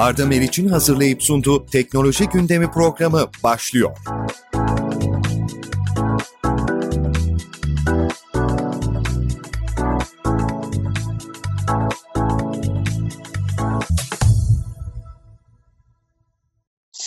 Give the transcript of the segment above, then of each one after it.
Arda Meriç'in hazırlayıp sunduğu Teknoloji Gündemi programı başlıyor.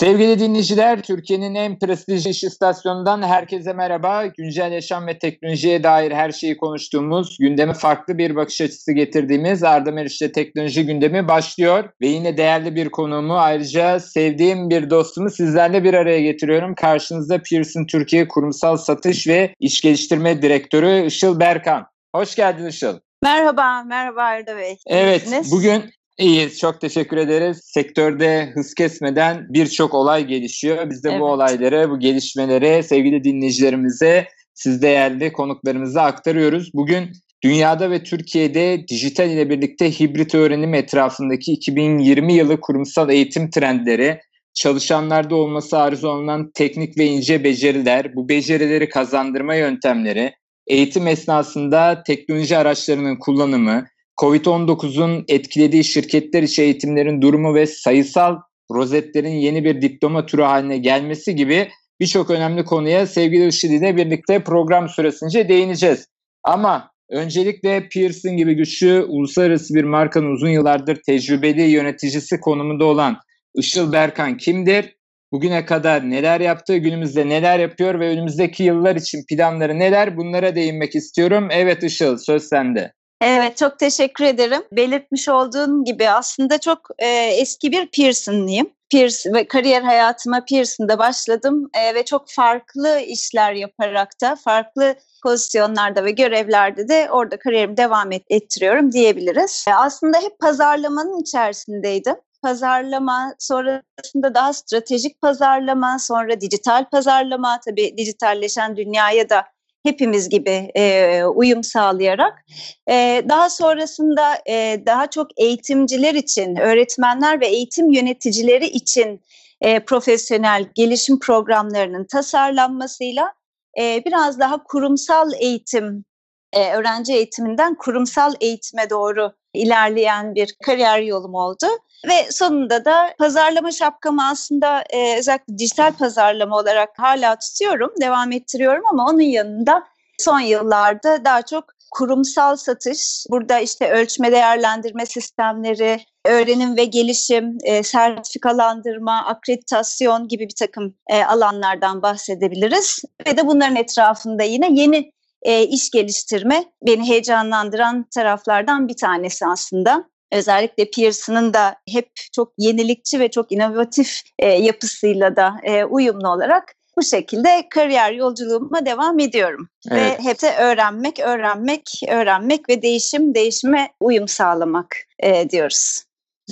Sevgili dinleyiciler, Türkiye'nin en prestijli iş istasyonundan herkese merhaba. Güncel yaşam ve teknolojiye dair her şeyi konuştuğumuz, gündeme farklı bir bakış açısı getirdiğimiz Arda Meriç'te Teknoloji Gündemi başlıyor. Ve yine değerli bir konuğumu ayrıca sevdiğim bir dostumu sizlerle bir araya getiriyorum. Karşınızda Pearson Türkiye Kurumsal Satış ve İş Geliştirme Direktörü Işıl Berkan. Hoş geldin Işıl. Merhaba, merhaba Arda Bey. Evet, bugün İyiyiz, çok teşekkür ederiz. Sektörde hız kesmeden birçok olay gelişiyor. Biz de evet. bu olayları, bu gelişmeleri sevgili dinleyicilerimize, siz değerli konuklarımıza aktarıyoruz. Bugün dünyada ve Türkiye'de dijital ile birlikte hibrit öğrenim etrafındaki 2020 yılı kurumsal eğitim trendleri, çalışanlarda olması arzu olunan teknik ve ince beceriler, bu becerileri kazandırma yöntemleri, eğitim esnasında teknoloji araçlarının kullanımı, Covid-19'un etkilediği şirketler içi eğitimlerin durumu ve sayısal rozetlerin yeni bir diploma türü haline gelmesi gibi birçok önemli konuya sevgili Işıl ile birlikte program süresince değineceğiz. Ama öncelikle Pearson gibi güçlü uluslararası bir markanın uzun yıllardır tecrübeli yöneticisi konumunda olan Işıl Berkan kimdir? Bugüne kadar neler yaptı, günümüzde neler yapıyor ve önümüzdeki yıllar için planları neler bunlara değinmek istiyorum. Evet Işıl söz sende. Evet çok teşekkür ederim. Belirtmiş olduğun gibi aslında çok e, eski bir Pearson'lıyım. Pearson ve kariyer hayatıma Pearson'da başladım e, ve çok farklı işler yaparak da farklı pozisyonlarda ve görevlerde de orada kariyerimi devam et, ettiriyorum diyebiliriz. E, aslında hep pazarlamanın içerisindeydim pazarlama, sonrasında daha stratejik pazarlama, sonra dijital pazarlama, tabii dijitalleşen dünyaya da hepimiz gibi e, uyum sağlayarak e, daha sonrasında e, daha çok eğitimciler için, öğretmenler ve eğitim yöneticileri için e, profesyonel gelişim programlarının tasarlanmasıyla e, biraz daha kurumsal eğitim, e, öğrenci eğitiminden kurumsal eğitime doğru ilerleyen bir kariyer yolum oldu. Ve sonunda da pazarlama şapkamı aslında e, özellikle dijital pazarlama olarak hala tutuyorum, devam ettiriyorum ama onun yanında son yıllarda daha çok kurumsal satış, burada işte ölçme değerlendirme sistemleri, öğrenim ve gelişim, e, sertifikalandırma, akreditasyon gibi bir takım e, alanlardan bahsedebiliriz. Ve de bunların etrafında yine yeni e, iş geliştirme beni heyecanlandıran taraflardan bir tanesi aslında. Özellikle Pearson'ın da hep çok yenilikçi ve çok inovatif e, yapısıyla da e, uyumlu olarak bu şekilde kariyer yolculuğuma devam ediyorum. Evet. Ve hep de öğrenmek, öğrenmek, öğrenmek ve değişim, değişime uyum sağlamak e, diyoruz.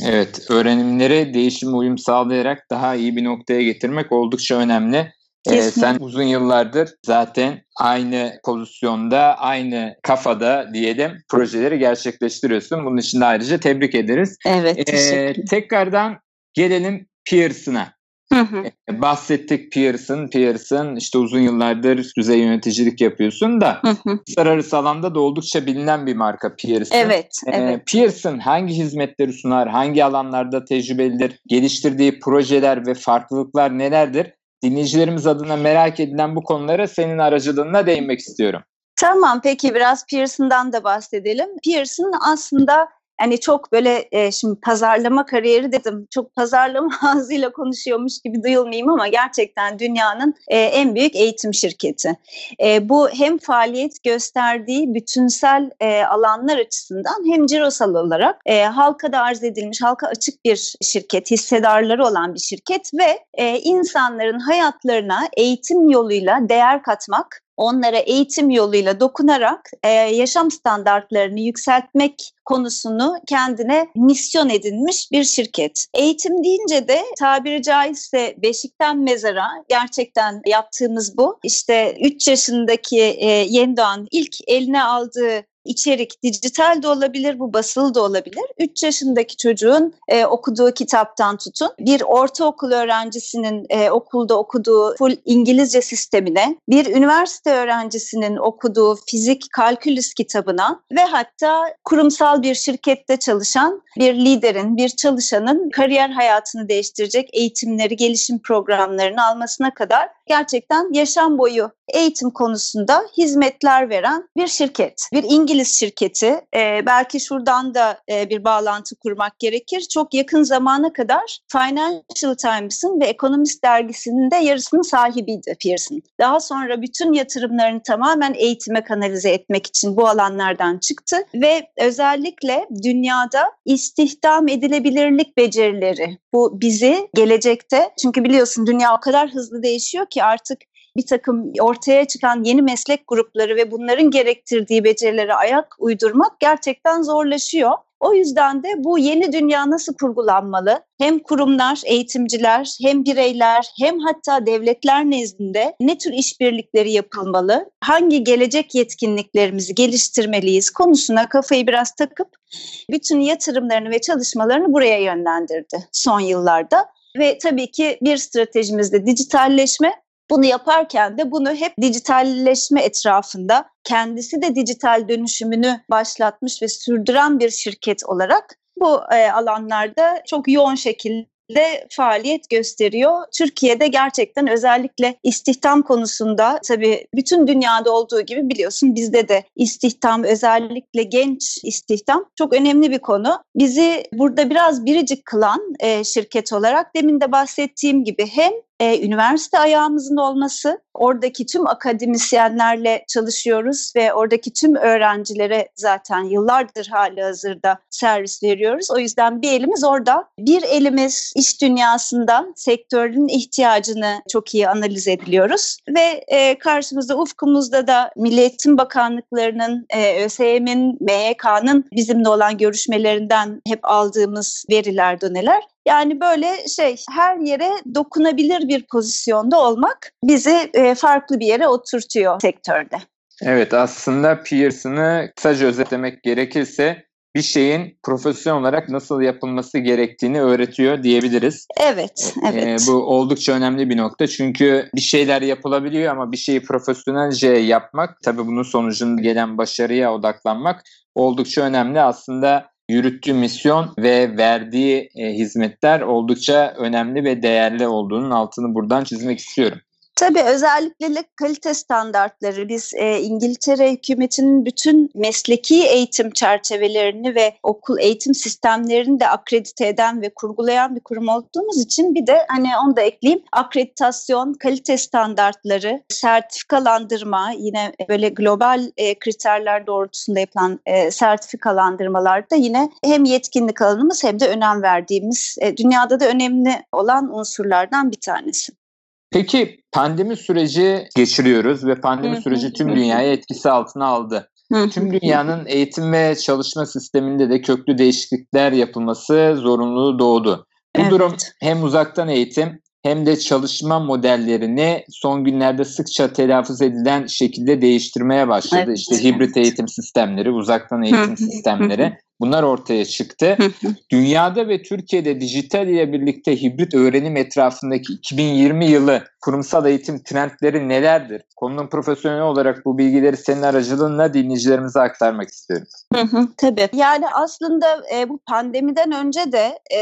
Evet, öğrenimleri değişime uyum sağlayarak daha iyi bir noktaya getirmek oldukça önemli. Ee, sen uzun yıllardır zaten aynı pozisyonda, aynı kafada diyelim projeleri gerçekleştiriyorsun. Bunun için de ayrıca tebrik ederiz. Evet, ee, Tekrardan gelelim Pearson'a. Hı hı. Ee, bahsettik Pearson, Pearson işte uzun yıllardır düzey yöneticilik yapıyorsun da uluslararası alanda da oldukça bilinen bir marka Pearson. Evet, ee, evet. Pearson hangi hizmetleri sunar, hangi alanlarda tecrübelidir, geliştirdiği projeler ve farklılıklar nelerdir? Dinleyicilerimiz adına merak edilen bu konulara senin aracılığına değinmek istiyorum. Tamam peki biraz Pearson'dan da bahsedelim. Pearson aslında hani çok böyle e, şimdi pazarlama kariyeri dedim. Çok pazarlama ağzıyla konuşuyormuş gibi duyulmayayım ama gerçekten dünyanın e, en büyük eğitim şirketi. E, bu hem faaliyet gösterdiği bütünsel e, alanlar açısından hem cirosal olarak e, halka da arz edilmiş, halka açık bir şirket, hissedarları olan bir şirket ve e, insanların hayatlarına eğitim yoluyla değer katmak onlara eğitim yoluyla dokunarak e, yaşam standartlarını yükseltmek konusunu kendine misyon edinmiş bir şirket. Eğitim deyince de tabiri caizse beşikten mezara gerçekten yaptığımız bu. İşte 3 yaşındaki e, yeni doğan ilk eline aldığı içerik dijital de olabilir, bu basılı da olabilir. 3 yaşındaki çocuğun e, okuduğu kitaptan tutun, bir ortaokul öğrencisinin e, okulda okuduğu full İngilizce sistemine, bir üniversite öğrencisinin okuduğu fizik kalkülüs kitabına ve hatta kurumsal bir şirkette çalışan bir liderin, bir çalışanın kariyer hayatını değiştirecek eğitimleri, gelişim programlarını almasına kadar gerçekten yaşam boyu eğitim konusunda hizmetler veren bir şirket. Bir İngiliz şirketi. E, belki şuradan da e, bir bağlantı kurmak gerekir. Çok yakın zamana kadar Financial Times'ın ve Economist dergisinin de yarısının sahibiydi Pearson. Daha sonra bütün yatırımlarını tamamen eğitime kanalize etmek için bu alanlardan çıktı ve özellikle dünyada istihdam edilebilirlik becerileri bu bizi gelecekte çünkü biliyorsun dünya o kadar hızlı değişiyor ki artık bir takım ortaya çıkan yeni meslek grupları ve bunların gerektirdiği becerilere ayak uydurmak gerçekten zorlaşıyor. O yüzden de bu yeni dünya nasıl kurgulanmalı? Hem kurumlar, eğitimciler, hem bireyler, hem hatta devletler nezdinde ne tür işbirlikleri yapılmalı? Hangi gelecek yetkinliklerimizi geliştirmeliyiz konusuna kafayı biraz takıp bütün yatırımlarını ve çalışmalarını buraya yönlendirdi son yıllarda. Ve tabii ki bir stratejimiz de dijitalleşme bunu yaparken de bunu hep dijitalleşme etrafında kendisi de dijital dönüşümünü başlatmış ve sürdüren bir şirket olarak bu e, alanlarda çok yoğun şekilde de faaliyet gösteriyor. Türkiye'de gerçekten özellikle istihdam konusunda tabii bütün dünyada olduğu gibi biliyorsun bizde de istihdam özellikle genç istihdam çok önemli bir konu. Bizi burada biraz biricik kılan e, şirket olarak demin de bahsettiğim gibi hem e, üniversite ayağımızın olması, oradaki tüm akademisyenlerle çalışıyoruz ve oradaki tüm öğrencilere zaten yıllardır hali hazırda servis veriyoruz. O yüzden bir elimiz orada. Bir elimiz iş dünyasından sektörün ihtiyacını çok iyi analiz ediliyoruz ve e, karşımızda ufkumuzda da Milli Eğitim Bakanlıklarının, e, ÖSYM'in, MYK'nın bizimle olan görüşmelerinden hep aldığımız veriler doneler. Yani böyle şey her yere dokunabilir bir pozisyonda olmak bizi e, farklı bir yere oturtuyor sektörde. Evet aslında Pearson'ı kısaca özetlemek gerekirse bir şeyin profesyonel olarak nasıl yapılması gerektiğini öğretiyor diyebiliriz. Evet, evet. Ee, bu oldukça önemli bir nokta çünkü bir şeyler yapılabiliyor ama bir şeyi profesyonelce yapmak, tabii bunun sonucunda gelen başarıya odaklanmak oldukça önemli. Aslında yürüttüğü misyon ve verdiği e, hizmetler oldukça önemli ve değerli olduğunun altını buradan çizmek istiyorum. Tabii özellikle kalite standartları biz e, İngiltere hükümetinin bütün mesleki eğitim çerçevelerini ve okul eğitim sistemlerini de akredite eden ve kurgulayan bir kurum olduğumuz için bir de hani onu da ekleyeyim akreditasyon, kalite standartları, sertifikalandırma yine böyle global e, kriterler doğrultusunda yapılan e, sertifikalandırmalarda yine hem yetkinlik alanımız hem de önem verdiğimiz e, dünyada da önemli olan unsurlardan bir tanesi. Peki pandemi süreci geçiriyoruz ve pandemi süreci tüm dünyayı etkisi altına aldı. Tüm dünyanın eğitim ve çalışma sisteminde de köklü değişiklikler yapılması zorunluluğu doğdu. Bu evet. durum hem uzaktan eğitim hem de çalışma modellerini son günlerde sıkça telaffuz edilen şekilde değiştirmeye başladı. Evet. İşte hibrit eğitim sistemleri, uzaktan eğitim sistemleri Bunlar ortaya çıktı. Dünyada ve Türkiye'de dijital ile birlikte hibrit öğrenim etrafındaki 2020 yılı kurumsal eğitim trendleri nelerdir? Konunun profesyonel olarak bu bilgileri senin aracılığınla dinleyicilerimize aktarmak istiyorum. Hı hı, tabii. Yani aslında e, bu pandemiden önce de e,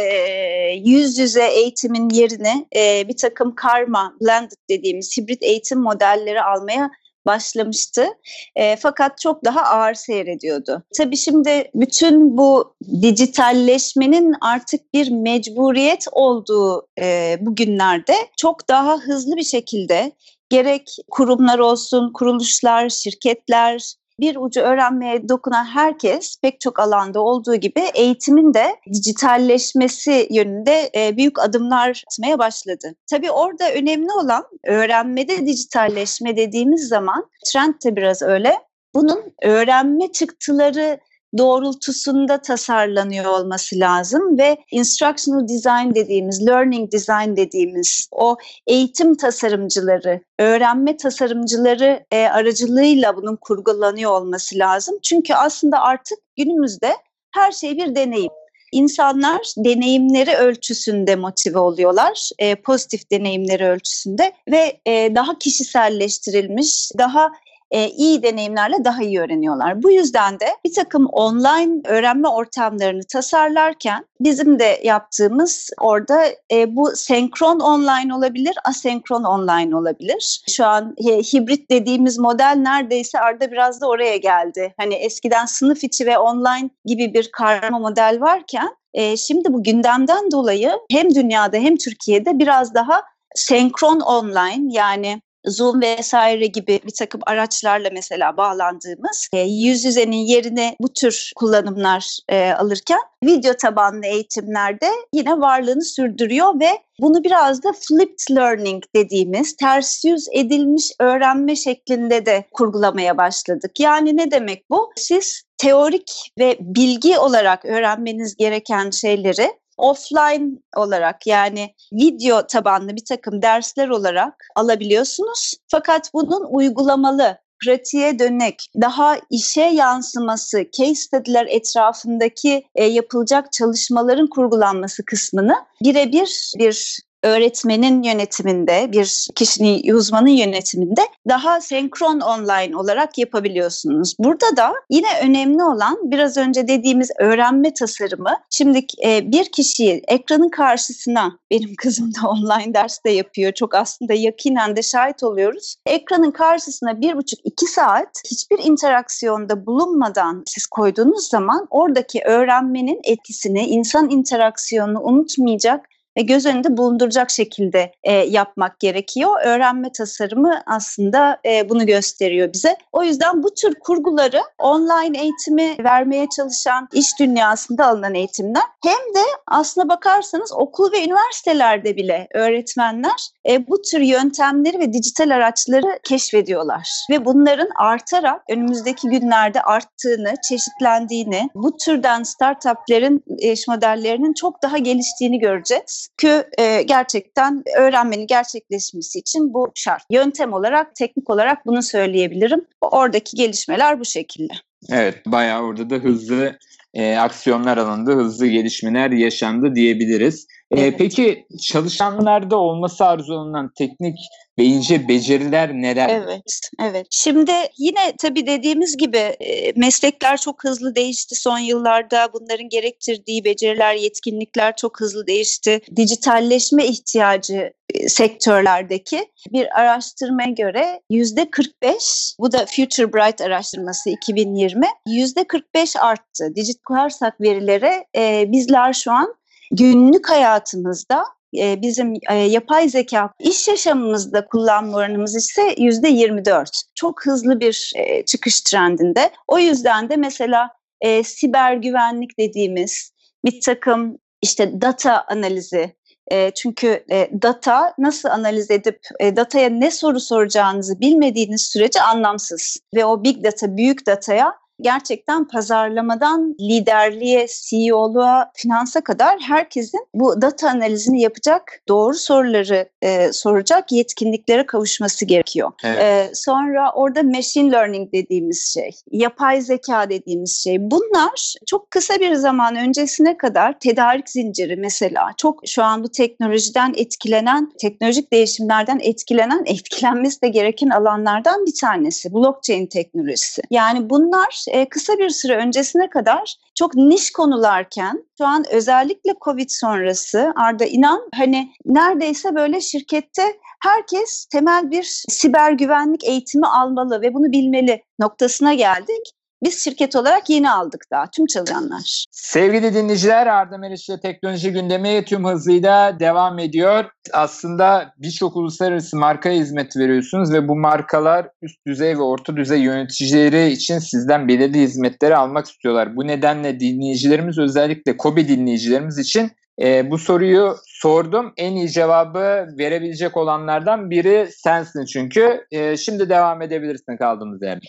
yüz yüze eğitimin yerine e, bir takım karma, blended dediğimiz hibrit eğitim modelleri almaya başlamıştı. E, fakat çok daha ağır seyrediyordu. Tabii şimdi bütün bu dijitalleşmenin artık bir mecburiyet olduğu e, bugünlerde çok daha hızlı bir şekilde gerek kurumlar olsun, kuruluşlar, şirketler, bir ucu öğrenmeye dokunan herkes pek çok alanda olduğu gibi eğitimin de dijitalleşmesi yönünde e, büyük adımlar atmaya başladı. Tabii orada önemli olan öğrenmede dijitalleşme dediğimiz zaman trend de biraz öyle. Bunun öğrenme çıktıları doğrultusunda tasarlanıyor olması lazım ve instructional design dediğimiz, learning design dediğimiz o eğitim tasarımcıları, öğrenme tasarımcıları e, aracılığıyla bunun kurgulanıyor olması lazım. Çünkü aslında artık günümüzde her şey bir deneyim. İnsanlar deneyimleri ölçüsünde motive oluyorlar, e, pozitif deneyimleri ölçüsünde ve e, daha kişiselleştirilmiş, daha e, iyi deneyimlerle daha iyi öğreniyorlar. Bu yüzden de bir takım online öğrenme ortamlarını tasarlarken bizim de yaptığımız orada e, bu senkron online olabilir, asenkron online olabilir. Şu an e, hibrit dediğimiz model neredeyse arada biraz da oraya geldi. Hani eskiden sınıf içi ve online gibi bir karma model varken e, şimdi bu gündemden dolayı hem dünyada hem Türkiye'de biraz daha senkron online yani Zoom vesaire gibi bir takım araçlarla mesela bağlandığımız e, yüz yüzenin yerine bu tür kullanımlar e, alırken video tabanlı eğitimlerde yine varlığını sürdürüyor ve bunu biraz da flipped learning dediğimiz ters yüz edilmiş öğrenme şeklinde de kurgulamaya başladık. Yani ne demek bu? Siz teorik ve bilgi olarak öğrenmeniz gereken şeyleri offline olarak yani video tabanlı bir takım dersler olarak alabiliyorsunuz. Fakat bunun uygulamalı pratiğe dönek, daha işe yansıması, case study'ler etrafındaki e, yapılacak çalışmaların kurgulanması kısmını birebir bir öğretmenin yönetiminde, bir kişinin, uzmanın yönetiminde daha senkron online olarak yapabiliyorsunuz. Burada da yine önemli olan biraz önce dediğimiz öğrenme tasarımı. Şimdi e, bir kişiyi ekranın karşısına, benim kızım da online derste yapıyor, çok aslında yakinen de şahit oluyoruz. Ekranın karşısına bir buçuk iki saat hiçbir interaksiyonda bulunmadan siz koyduğunuz zaman oradaki öğrenmenin etkisini, insan interaksiyonunu unutmayacak ve göz önünde bulunduracak şekilde e, yapmak gerekiyor. Öğrenme tasarımı aslında e, bunu gösteriyor bize. O yüzden bu tür kurguları online eğitimi vermeye çalışan iş dünyasında alınan eğitimler hem de aslına bakarsanız okul ve üniversitelerde bile öğretmenler e, bu tür yöntemleri ve dijital araçları keşfediyorlar. Ve bunların artarak önümüzdeki günlerde arttığını, çeşitlendiğini, bu türden startuplerin iş modellerinin çok daha geliştiğini göreceğiz. Çünkü e, gerçekten öğrenmenin gerçekleşmesi için bu şart. Yöntem olarak, teknik olarak bunu söyleyebilirim. Oradaki gelişmeler bu şekilde. Evet, bayağı orada da hızlı e, aksiyonlar alındı, hızlı gelişmeler yaşandı diyebiliriz. E, evet. Peki çalışanlarda olması arzulanan teknik ve ince beceriler neler? Evet, evet. Şimdi yine tabii dediğimiz gibi e, meslekler çok hızlı değişti son yıllarda. Bunların gerektirdiği beceriler, yetkinlikler çok hızlı değişti. Dijitalleşme ihtiyacı sektörlerdeki bir araştırmaya göre yüzde 45, bu da Future Bright araştırması 2020, yüzde 45 arttı. Dijital verilere e, bizler şu an günlük hayatımızda e, bizim e, yapay zeka iş yaşamımızda kullanma oranımız ise yüzde 24. Çok hızlı bir e, çıkış trendinde. O yüzden de mesela e, siber güvenlik dediğimiz bir takım işte data analizi, e, çünkü e, data nasıl analiz edip e, dataya ne soru soracağınızı bilmediğiniz sürece anlamsız. Ve o big data, büyük dataya gerçekten pazarlamadan liderliğe, CEO'luğa, finansa kadar herkesin bu data analizini yapacak, doğru soruları e, soracak yetkinliklere kavuşması gerekiyor. Evet. E, sonra orada machine learning dediğimiz şey, yapay zeka dediğimiz şey. Bunlar çok kısa bir zaman öncesine kadar tedarik zinciri mesela çok şu an bu teknolojiden etkilenen, teknolojik değişimlerden etkilenen, etkilenmesi de gereken alanlardan bir tanesi. Blockchain teknolojisi. Yani bunlar e, kısa bir süre öncesine kadar çok niş konularken şu an özellikle Covid sonrası Arda inan hani neredeyse böyle şirkette herkes temel bir siber güvenlik eğitimi almalı ve bunu bilmeli noktasına geldik. Biz şirket olarak yeni aldık daha tüm çalışanlar. Sevgili dinleyiciler Arda Meriç'le teknoloji gündemi tüm hızıyla devam ediyor. Aslında birçok uluslararası markaya hizmet veriyorsunuz ve bu markalar üst düzey ve orta düzey yöneticileri için sizden belirli hizmetleri almak istiyorlar. Bu nedenle dinleyicilerimiz özellikle KOBİ dinleyicilerimiz için e, bu soruyu sordum. En iyi cevabı verebilecek olanlardan biri sensin çünkü. E, şimdi devam edebilirsin kaldığımız yerde.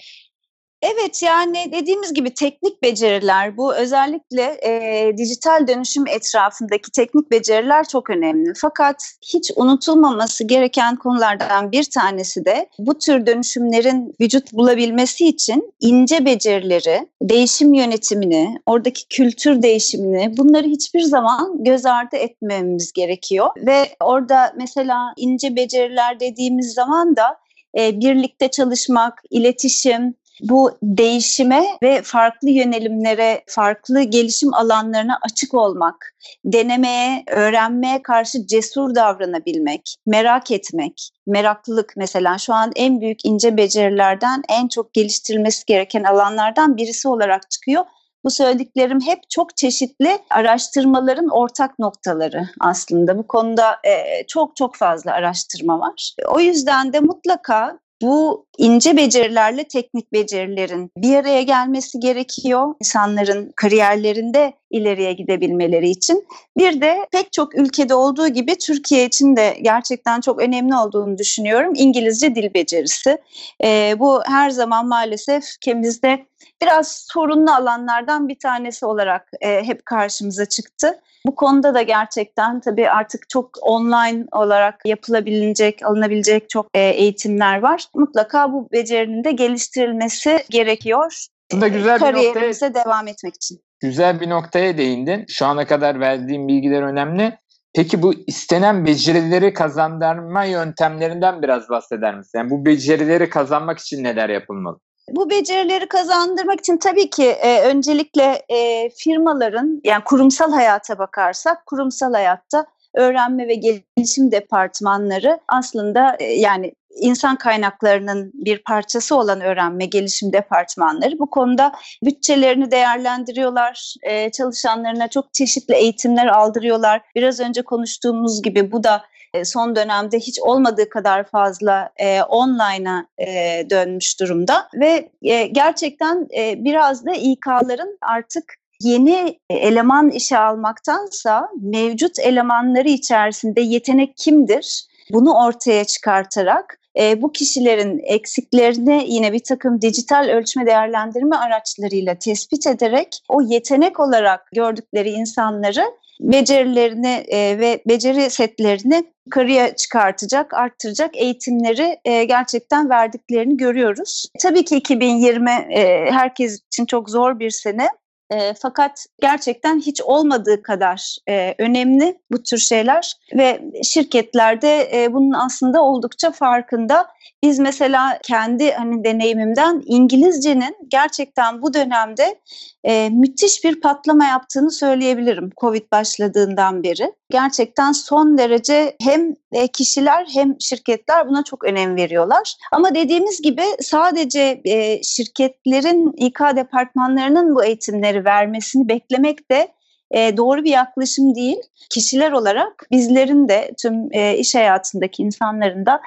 Evet yani dediğimiz gibi teknik beceriler bu özellikle e, dijital dönüşüm etrafındaki teknik beceriler çok önemli. Fakat hiç unutulmaması gereken konulardan bir tanesi de bu tür dönüşümlerin vücut bulabilmesi için ince becerileri, değişim yönetimini, oradaki kültür değişimini bunları hiçbir zaman göz ardı etmememiz gerekiyor. Ve orada mesela ince beceriler dediğimiz zaman da e, birlikte çalışmak, iletişim, bu değişime ve farklı yönelimlere, farklı gelişim alanlarına açık olmak, denemeye, öğrenmeye karşı cesur davranabilmek, merak etmek, meraklılık mesela şu an en büyük ince becerilerden en çok geliştirilmesi gereken alanlardan birisi olarak çıkıyor. Bu söylediklerim hep çok çeşitli araştırmaların ortak noktaları aslında. Bu konuda çok çok fazla araştırma var. O yüzden de mutlaka bu ince becerilerle teknik becerilerin bir araya gelmesi gerekiyor insanların kariyerlerinde ileriye gidebilmeleri için. Bir de pek çok ülkede olduğu gibi Türkiye için de gerçekten çok önemli olduğunu düşünüyorum. İngilizce dil becerisi. E, bu her zaman maalesef ülkemizde biraz sorunlu alanlardan bir tanesi olarak e, hep karşımıza çıktı. Bu konuda da gerçekten tabii artık çok online olarak yapılabilecek, alınabilecek çok e, eğitimler var. Mutlaka bu becerinin de geliştirilmesi gerekiyor. Bu da güzel kariyerimize noktaya, devam etmek için. Güzel bir noktaya değindin. Şu ana kadar verdiğim bilgiler önemli. Peki bu istenen becerileri kazandırma yöntemlerinden biraz bahseder misin? Yani bu becerileri kazanmak için neler yapılmalı? Bu becerileri kazandırmak için tabii ki e, öncelikle e, firmaların yani kurumsal hayata bakarsak kurumsal hayatta öğrenme ve gelişim departmanları aslında e, yani insan kaynaklarının bir parçası olan öğrenme gelişim departmanları bu konuda bütçelerini değerlendiriyorlar. E, çalışanlarına çok çeşitli eğitimler aldırıyorlar. Biraz önce konuştuğumuz gibi bu da e, son dönemde hiç olmadığı kadar fazla e, online'a e, dönmüş durumda ve e, gerçekten e, biraz da İK'ların artık yeni eleman işe almaktansa mevcut elemanları içerisinde yetenek kimdir? Bunu ortaya çıkartarak e, bu kişilerin eksiklerini yine bir takım dijital ölçme değerlendirme araçlarıyla tespit ederek o yetenek olarak gördükleri insanları becerilerini e, ve beceri setlerini yukarıya çıkartacak, arttıracak eğitimleri e, gerçekten verdiklerini görüyoruz. Tabii ki 2020 e, herkes için çok zor bir sene. E, fakat gerçekten hiç olmadığı kadar e, önemli bu tür şeyler ve şirketlerde e, bunun aslında oldukça farkında. Biz mesela kendi hani deneyimimden İngilizcenin gerçekten bu dönemde e, müthiş bir patlama yaptığını söyleyebilirim Covid başladığından beri. Gerçekten son derece hem e, kişiler hem şirketler buna çok önem veriyorlar. Ama dediğimiz gibi sadece e, şirketlerin İK departmanlarının bu eğitimleri vermesini beklemek de e, doğru bir yaklaşım değil. Kişiler olarak bizlerin de tüm e, iş hayatındaki insanların da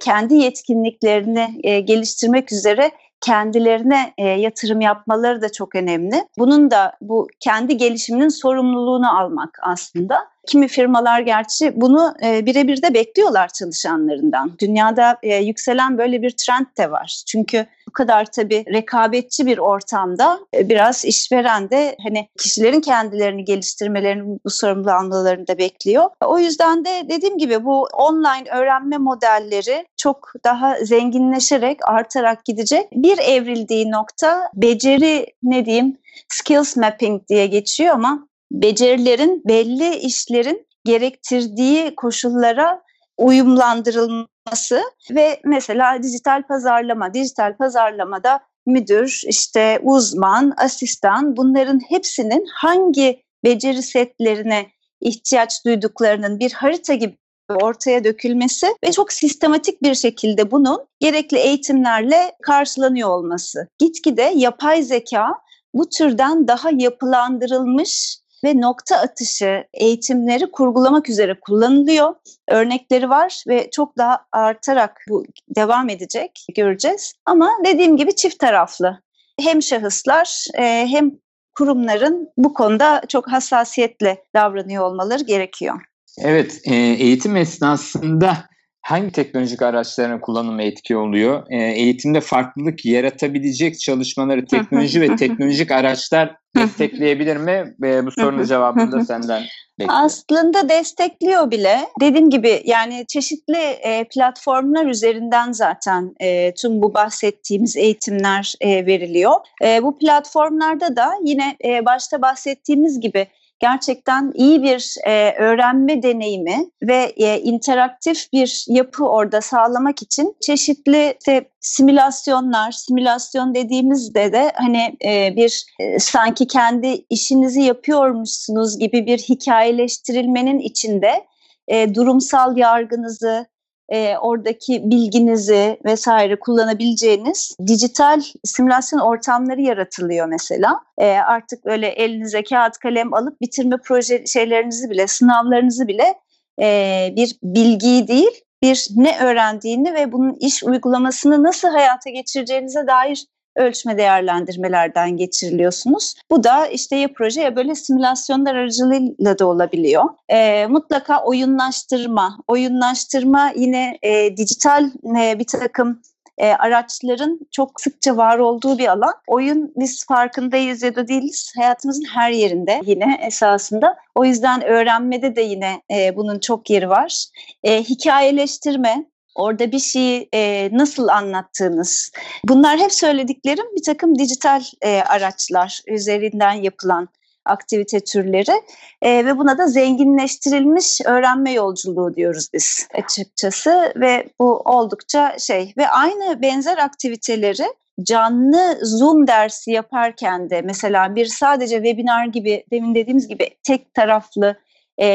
kendi yetkinliklerini geliştirmek üzere kendilerine yatırım yapmaları da çok önemli. Bunun da bu kendi gelişiminin sorumluluğunu almak aslında. Kimi firmalar gerçi bunu e, birebir de bekliyorlar çalışanlarından. Dünyada e, yükselen böyle bir trend de var. Çünkü bu kadar tabii rekabetçi bir ortamda e, biraz işveren de hani kişilerin kendilerini geliştirmelerini bu sorumluluğu almalarını da bekliyor. O yüzden de dediğim gibi bu online öğrenme modelleri çok daha zenginleşerek, artarak gidecek. Bir evrildiği nokta beceri ne diyeyim skills mapping diye geçiyor ama becerilerin belli işlerin gerektirdiği koşullara uyumlandırılması ve mesela dijital pazarlama, dijital pazarlamada müdür, işte uzman, asistan bunların hepsinin hangi beceri setlerine ihtiyaç duyduklarının bir harita gibi ortaya dökülmesi ve çok sistematik bir şekilde bunun gerekli eğitimlerle karşılanıyor olması. Gitgide yapay zeka bu türden daha yapılandırılmış ve nokta atışı eğitimleri kurgulamak üzere kullanılıyor. Örnekleri var ve çok daha artarak bu devam edecek göreceğiz. Ama dediğim gibi çift taraflı. Hem şahıslar e, hem kurumların bu konuda çok hassasiyetle davranıyor olmaları gerekiyor. Evet, e, eğitim esnasında hangi teknolojik araçların kullanımı etki oluyor? E, eğitimde farklılık yaratabilecek çalışmaları teknoloji ve teknolojik araçlar destekleyebilir mi? E, bu sorunun cevabını da senden bekliyorum. Aslında destekliyor bile. Dediğim gibi yani çeşitli e, platformlar üzerinden zaten e, tüm bu bahsettiğimiz eğitimler e, veriliyor. E, bu platformlarda da yine e, başta bahsettiğimiz gibi gerçekten iyi bir e, öğrenme deneyimi ve e, interaktif bir yapı orada sağlamak için çeşitli işte, simülasyonlar, simülasyon dediğimizde de hani e, bir e, sanki kendi işinizi yapıyormuşsunuz gibi bir hikayeleştirilmenin içinde e, durumsal yargınızı, e, oradaki bilginizi vesaire kullanabileceğiniz dijital simülasyon ortamları yaratılıyor mesela. E, artık öyle elinize kağıt kalem alıp bitirme proje şeylerinizi bile, sınavlarınızı bile e, bir bilgiyi değil, bir ne öğrendiğini ve bunun iş uygulamasını nasıl hayata geçireceğinize dair ölçme değerlendirmelerden geçiriliyorsunuz. Bu da işte ya proje ya böyle simülasyonlar aracılığıyla da olabiliyor. E, mutlaka oyunlaştırma. Oyunlaştırma yine e, dijital e, bir takım e, araçların çok sıkça var olduğu bir alan. Oyun biz farkındayız ya da değiliz hayatımızın her yerinde yine esasında. O yüzden öğrenmede de yine e, bunun çok yeri var. E, hikayeleştirme, orada bir şeyi e, nasıl anlattığınız. Bunlar hep söylediklerim bir takım dijital e, araçlar üzerinden yapılan aktivite türleri e, ve buna da zenginleştirilmiş öğrenme yolculuğu diyoruz biz açıkçası ve bu oldukça şey ve aynı benzer aktiviteleri canlı Zoom dersi yaparken de mesela bir sadece webinar gibi demin dediğimiz gibi tek taraflı e,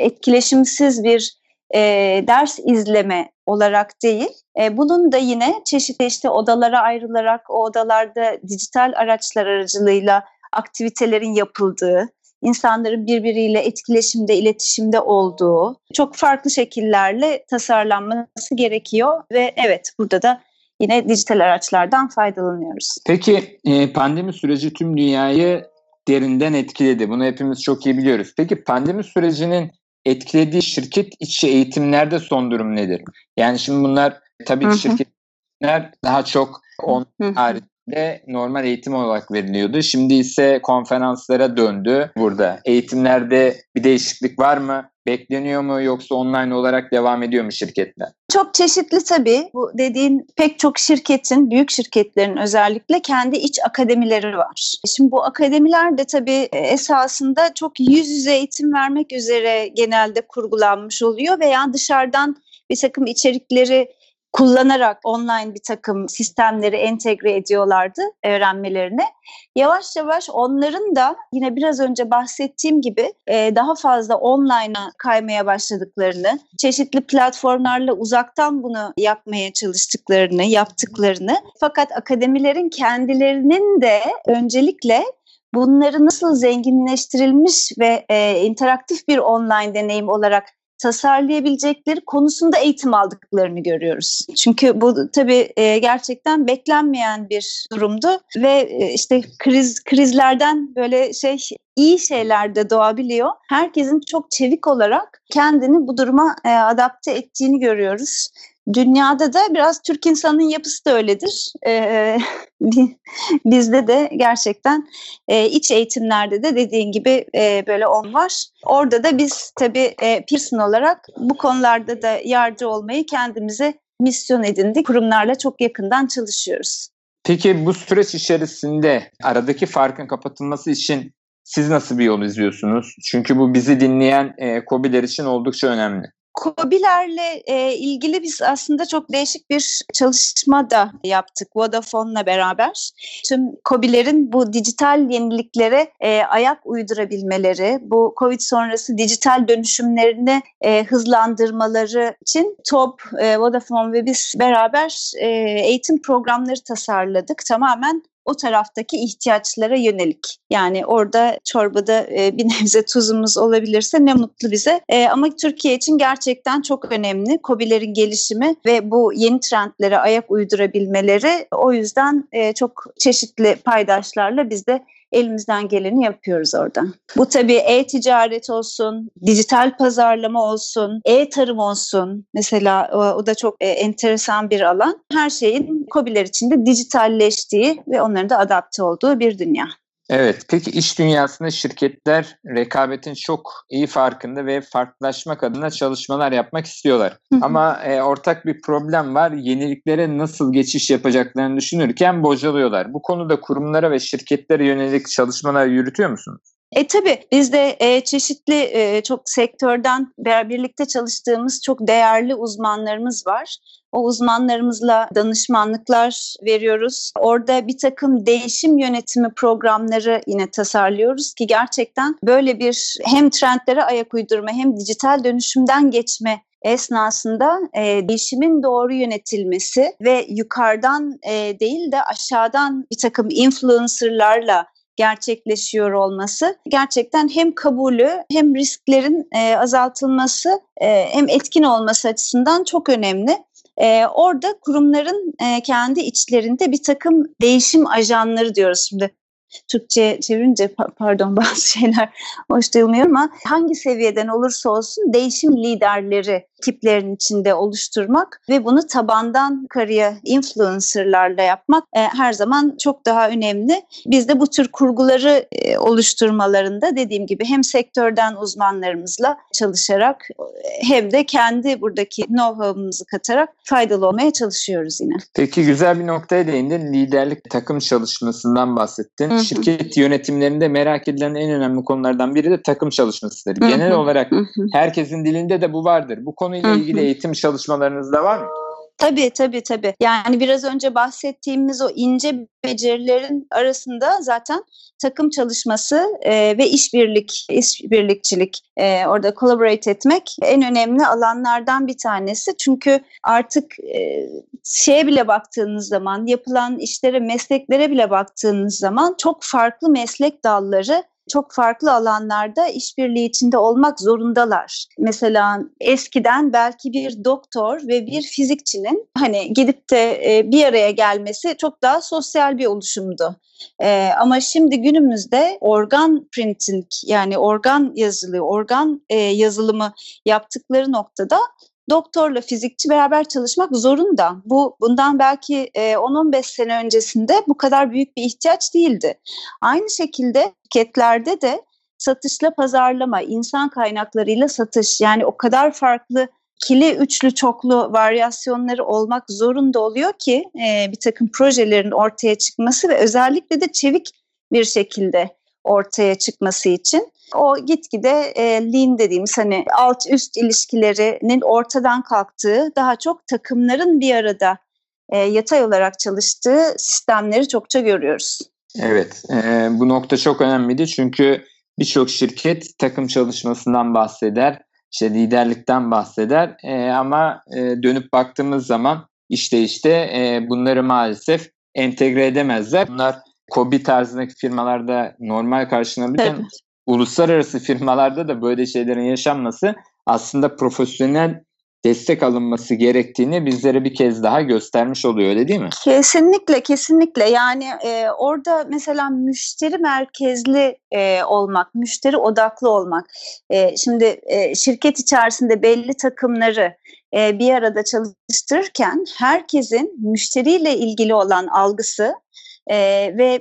etkileşimsiz bir e, ders izleme olarak değil. E, bunun da yine çeşitli işte odalara ayrılarak o odalarda dijital araçlar aracılığıyla aktivitelerin yapıldığı, insanların birbiriyle etkileşimde, iletişimde olduğu çok farklı şekillerle tasarlanması gerekiyor ve evet burada da yine dijital araçlardan faydalanıyoruz. Peki e, pandemi süreci tüm dünyayı derinden etkiledi. Bunu hepimiz çok iyi biliyoruz. Peki pandemi sürecinin etkilediği şirket içi eğitimlerde son durum nedir? Yani şimdi bunlar tabii ki şirketler daha çok on haricinde normal eğitim olarak veriliyordu. Şimdi ise konferanslara döndü burada. Eğitimlerde bir değişiklik var mı? Bekleniyor mu yoksa online olarak devam ediyor mu şirketler? Çok çeşitli tabii. Bu dediğin pek çok şirketin, büyük şirketlerin özellikle kendi iç akademileri var. Şimdi bu akademiler de tabii esasında çok yüz yüze eğitim vermek üzere genelde kurgulanmış oluyor veya dışarıdan bir takım içerikleri kullanarak online bir takım sistemleri entegre ediyorlardı öğrenmelerine. Yavaş yavaş onların da yine biraz önce bahsettiğim gibi e, daha fazla online'a kaymaya başladıklarını, çeşitli platformlarla uzaktan bunu yapmaya çalıştıklarını, yaptıklarını fakat akademilerin kendilerinin de öncelikle bunları nasıl zenginleştirilmiş ve e, interaktif bir online deneyim olarak tasarlayabilecekleri konusunda eğitim aldıklarını görüyoruz. Çünkü bu tabii e, gerçekten beklenmeyen bir durumdu ve e, işte kriz krizlerden böyle şey iyi şeyler de doğabiliyor. Herkesin çok çevik olarak kendini bu duruma e, adapte ettiğini görüyoruz. Dünyada da biraz Türk insanının yapısı da öyledir. Ee, bizde de gerçekten e, iç eğitimlerde de dediğin gibi e, böyle on var. Orada da biz tabii e, Pearson olarak bu konularda da yardımcı olmayı kendimize misyon edindik. Kurumlarla çok yakından çalışıyoruz. Peki bu süreç içerisinde aradaki farkın kapatılması için siz nasıl bir yol izliyorsunuz? Çünkü bu bizi dinleyen e, COBİ'ler için oldukça önemli. Kobilerle e, ilgili biz aslında çok değişik bir çalışma da yaptık Vodafone'la beraber. Tüm Kobilerin bu dijital yeniliklere e, ayak uydurabilmeleri, bu Covid sonrası dijital dönüşümlerini e, hızlandırmaları için TOP, e, Vodafone ve biz beraber e, eğitim programları tasarladık. Tamamen o taraftaki ihtiyaçlara yönelik. Yani orada çorbada e, bir nebze tuzumuz olabilirse ne mutlu bize. E, ama Türkiye için gerçekten çok önemli. COBİ'lerin gelişimi ve bu yeni trendlere ayak uydurabilmeleri o yüzden e, çok çeşitli paydaşlarla biz de elimizden geleni yapıyoruz orada. Bu tabii e-ticaret olsun, dijital pazarlama olsun, e-tarım olsun. Mesela o da çok e, enteresan bir alan. Her şeyin COBİ'ler içinde dijitalleştiği ve onların da adapte olduğu bir dünya. Evet, peki iş dünyasında şirketler rekabetin çok iyi farkında ve farklılaşmak adına çalışmalar yapmak istiyorlar. Ama e, ortak bir problem var. Yeniliklere nasıl geçiş yapacaklarını düşünürken bocalıyorlar. Bu konuda kurumlara ve şirketlere yönelik çalışmalar yürütüyor musunuz? E tabii biz de e, çeşitli e, çok sektörden birlikte çalıştığımız çok değerli uzmanlarımız var. O uzmanlarımızla danışmanlıklar veriyoruz. Orada bir takım değişim yönetimi programları yine tasarlıyoruz ki gerçekten böyle bir hem trendlere ayak uydurma hem dijital dönüşümden geçme esnasında e, değişimin doğru yönetilmesi ve yukarıdan e, değil de aşağıdan bir takım influencerlarla gerçekleşiyor olması gerçekten hem kabulü hem risklerin e, azaltılması e, hem etkin olması açısından çok önemli. E, orada kurumların e, kendi içlerinde bir takım değişim ajanları diyoruz şimdi. Türkçe çevirince pardon bazı şeyler hoş duyulmuyor ama hangi seviyeden olursa olsun değişim liderleri tiplerin içinde oluşturmak ve bunu tabandan yukarıya influencerlarla yapmak e, her zaman çok daha önemli. Biz de bu tür kurguları e, oluşturmalarında dediğim gibi hem sektörden uzmanlarımızla çalışarak hem de kendi buradaki know-how'ımızı katarak faydalı olmaya çalışıyoruz yine. Peki güzel bir noktaya değindin. Liderlik takım çalışmasından bahsettin. Hı. Şirket yönetimlerinde merak edilen en önemli konulardan biri de takım çalışmasıdır. Genel olarak herkesin dilinde de bu vardır. Bu konuyla ilgili eğitim çalışmalarınız da var mı? Tabii tabii tabii. Yani biraz önce bahsettiğimiz o ince becerilerin arasında zaten takım çalışması e, ve işbirlik, işbirlikçilik e, orada collaborate etmek en önemli alanlardan bir tanesi. Çünkü artık e, şeye bile baktığınız zaman, yapılan işlere, mesleklere bile baktığınız zaman çok farklı meslek dalları çok farklı alanlarda işbirliği içinde olmak zorundalar. Mesela eskiden belki bir doktor ve bir fizikçinin hani gidip de e, bir araya gelmesi çok daha sosyal bir oluşumdu. Ee, ama şimdi günümüzde organ printing yani organ yazılı, organ e, yazılımı yaptıkları noktada doktorla fizikçi beraber çalışmak zorunda. Bu bundan belki e, 10-15 sene öncesinde bu kadar büyük bir ihtiyaç değildi. Aynı şekilde şirketlerde de satışla pazarlama, insan kaynaklarıyla satış yani o kadar farklı ikili, üçlü, çoklu varyasyonları olmak zorunda oluyor ki e, bir takım projelerin ortaya çıkması ve özellikle de çevik bir şekilde ortaya çıkması için o gitgide e, lean dediğimiz hani alt üst ilişkilerinin ortadan kalktığı daha çok takımların bir arada e, yatay olarak çalıştığı sistemleri çokça görüyoruz. Evet e, bu nokta çok önemliydi çünkü birçok şirket takım çalışmasından bahseder, işte liderlikten bahseder e, ama e, dönüp baktığımız zaman işte işte e, bunları maalesef entegre edemezler. Bunlar Kobi tarzındaki firmalarda normal karşılanabilirken evet uluslararası firmalarda da böyle şeylerin yaşanması aslında profesyonel destek alınması gerektiğini bizlere bir kez daha göstermiş oluyor öyle değil mi? Kesinlikle kesinlikle yani e, orada mesela müşteri merkezli e, olmak, müşteri odaklı olmak. E, şimdi e, şirket içerisinde belli takımları e, bir arada çalıştırırken herkesin müşteriyle ilgili olan algısı ve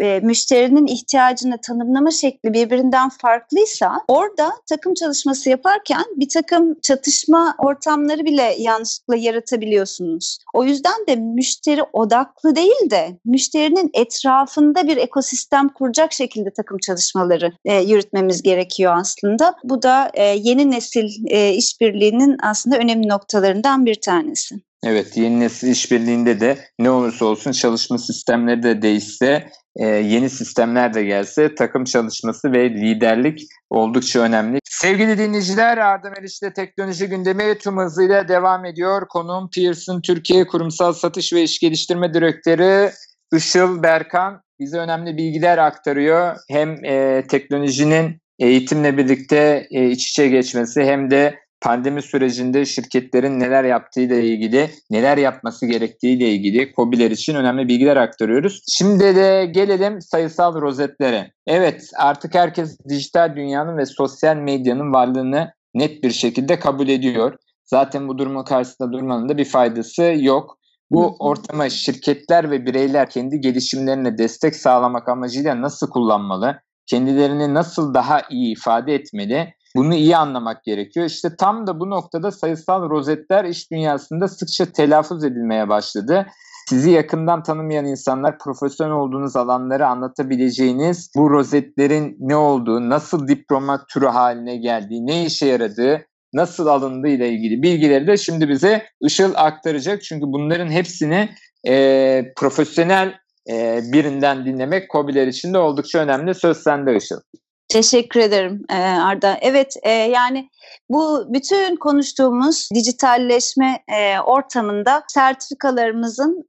e, müşterinin ihtiyacını tanımlama şekli birbirinden farklıysa orada takım çalışması yaparken bir takım çatışma ortamları bile yanlışlıkla yaratabiliyorsunuz. O yüzden de müşteri odaklı değil de müşterinin etrafında bir ekosistem kuracak şekilde takım çalışmaları e, yürütmemiz gerekiyor aslında. Bu da e, yeni nesil e, işbirliğinin aslında önemli noktalarından bir tanesi. Evet yeni nesil işbirliğinde de ne olursa olsun çalışma sistemleri de değişse e, yeni sistemler de gelse takım çalışması ve liderlik oldukça önemli. Sevgili dinleyiciler Arda Meriç'te teknoloji gündemi tüm hızıyla devam ediyor. Konuğum Pearson Türkiye Kurumsal Satış ve İş Geliştirme Direktörü Işıl Berkan bize önemli bilgiler aktarıyor. Hem e, teknolojinin eğitimle birlikte e, iç içe geçmesi hem de pandemi sürecinde şirketlerin neler yaptığı ile ilgili, neler yapması gerektiği ile ilgili COBİ'ler için önemli bilgiler aktarıyoruz. Şimdi de gelelim sayısal rozetlere. Evet artık herkes dijital dünyanın ve sosyal medyanın varlığını net bir şekilde kabul ediyor. Zaten bu durumun karşısında durmanın da bir faydası yok. Bu ortamı şirketler ve bireyler kendi gelişimlerine destek sağlamak amacıyla nasıl kullanmalı? Kendilerini nasıl daha iyi ifade etmeli? Bunu iyi anlamak gerekiyor. İşte tam da bu noktada sayısal rozetler iş dünyasında sıkça telaffuz edilmeye başladı. Sizi yakından tanımayan insanlar profesyonel olduğunuz alanları anlatabileceğiniz bu rozetlerin ne olduğu, nasıl diploma türü haline geldiği, ne işe yaradığı, nasıl alındığı ile ilgili bilgileri de şimdi bize Işıl aktaracak. Çünkü bunların hepsini e, profesyonel e, birinden dinlemek COBİ'ler için de oldukça önemli. Söz sende Işıl. Teşekkür ederim Arda. Evet yani bu bütün konuştuğumuz dijitalleşme ortamında sertifikalarımızın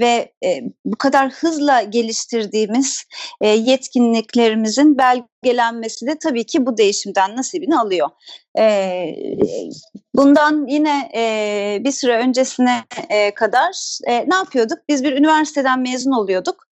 ve bu kadar hızla geliştirdiğimiz yetkinliklerimizin belgelenmesi de tabii ki bu değişimden nasibini alıyor. Bundan yine bir süre öncesine kadar ne yapıyorduk? Biz bir üniversiteden mezun oluyorduk.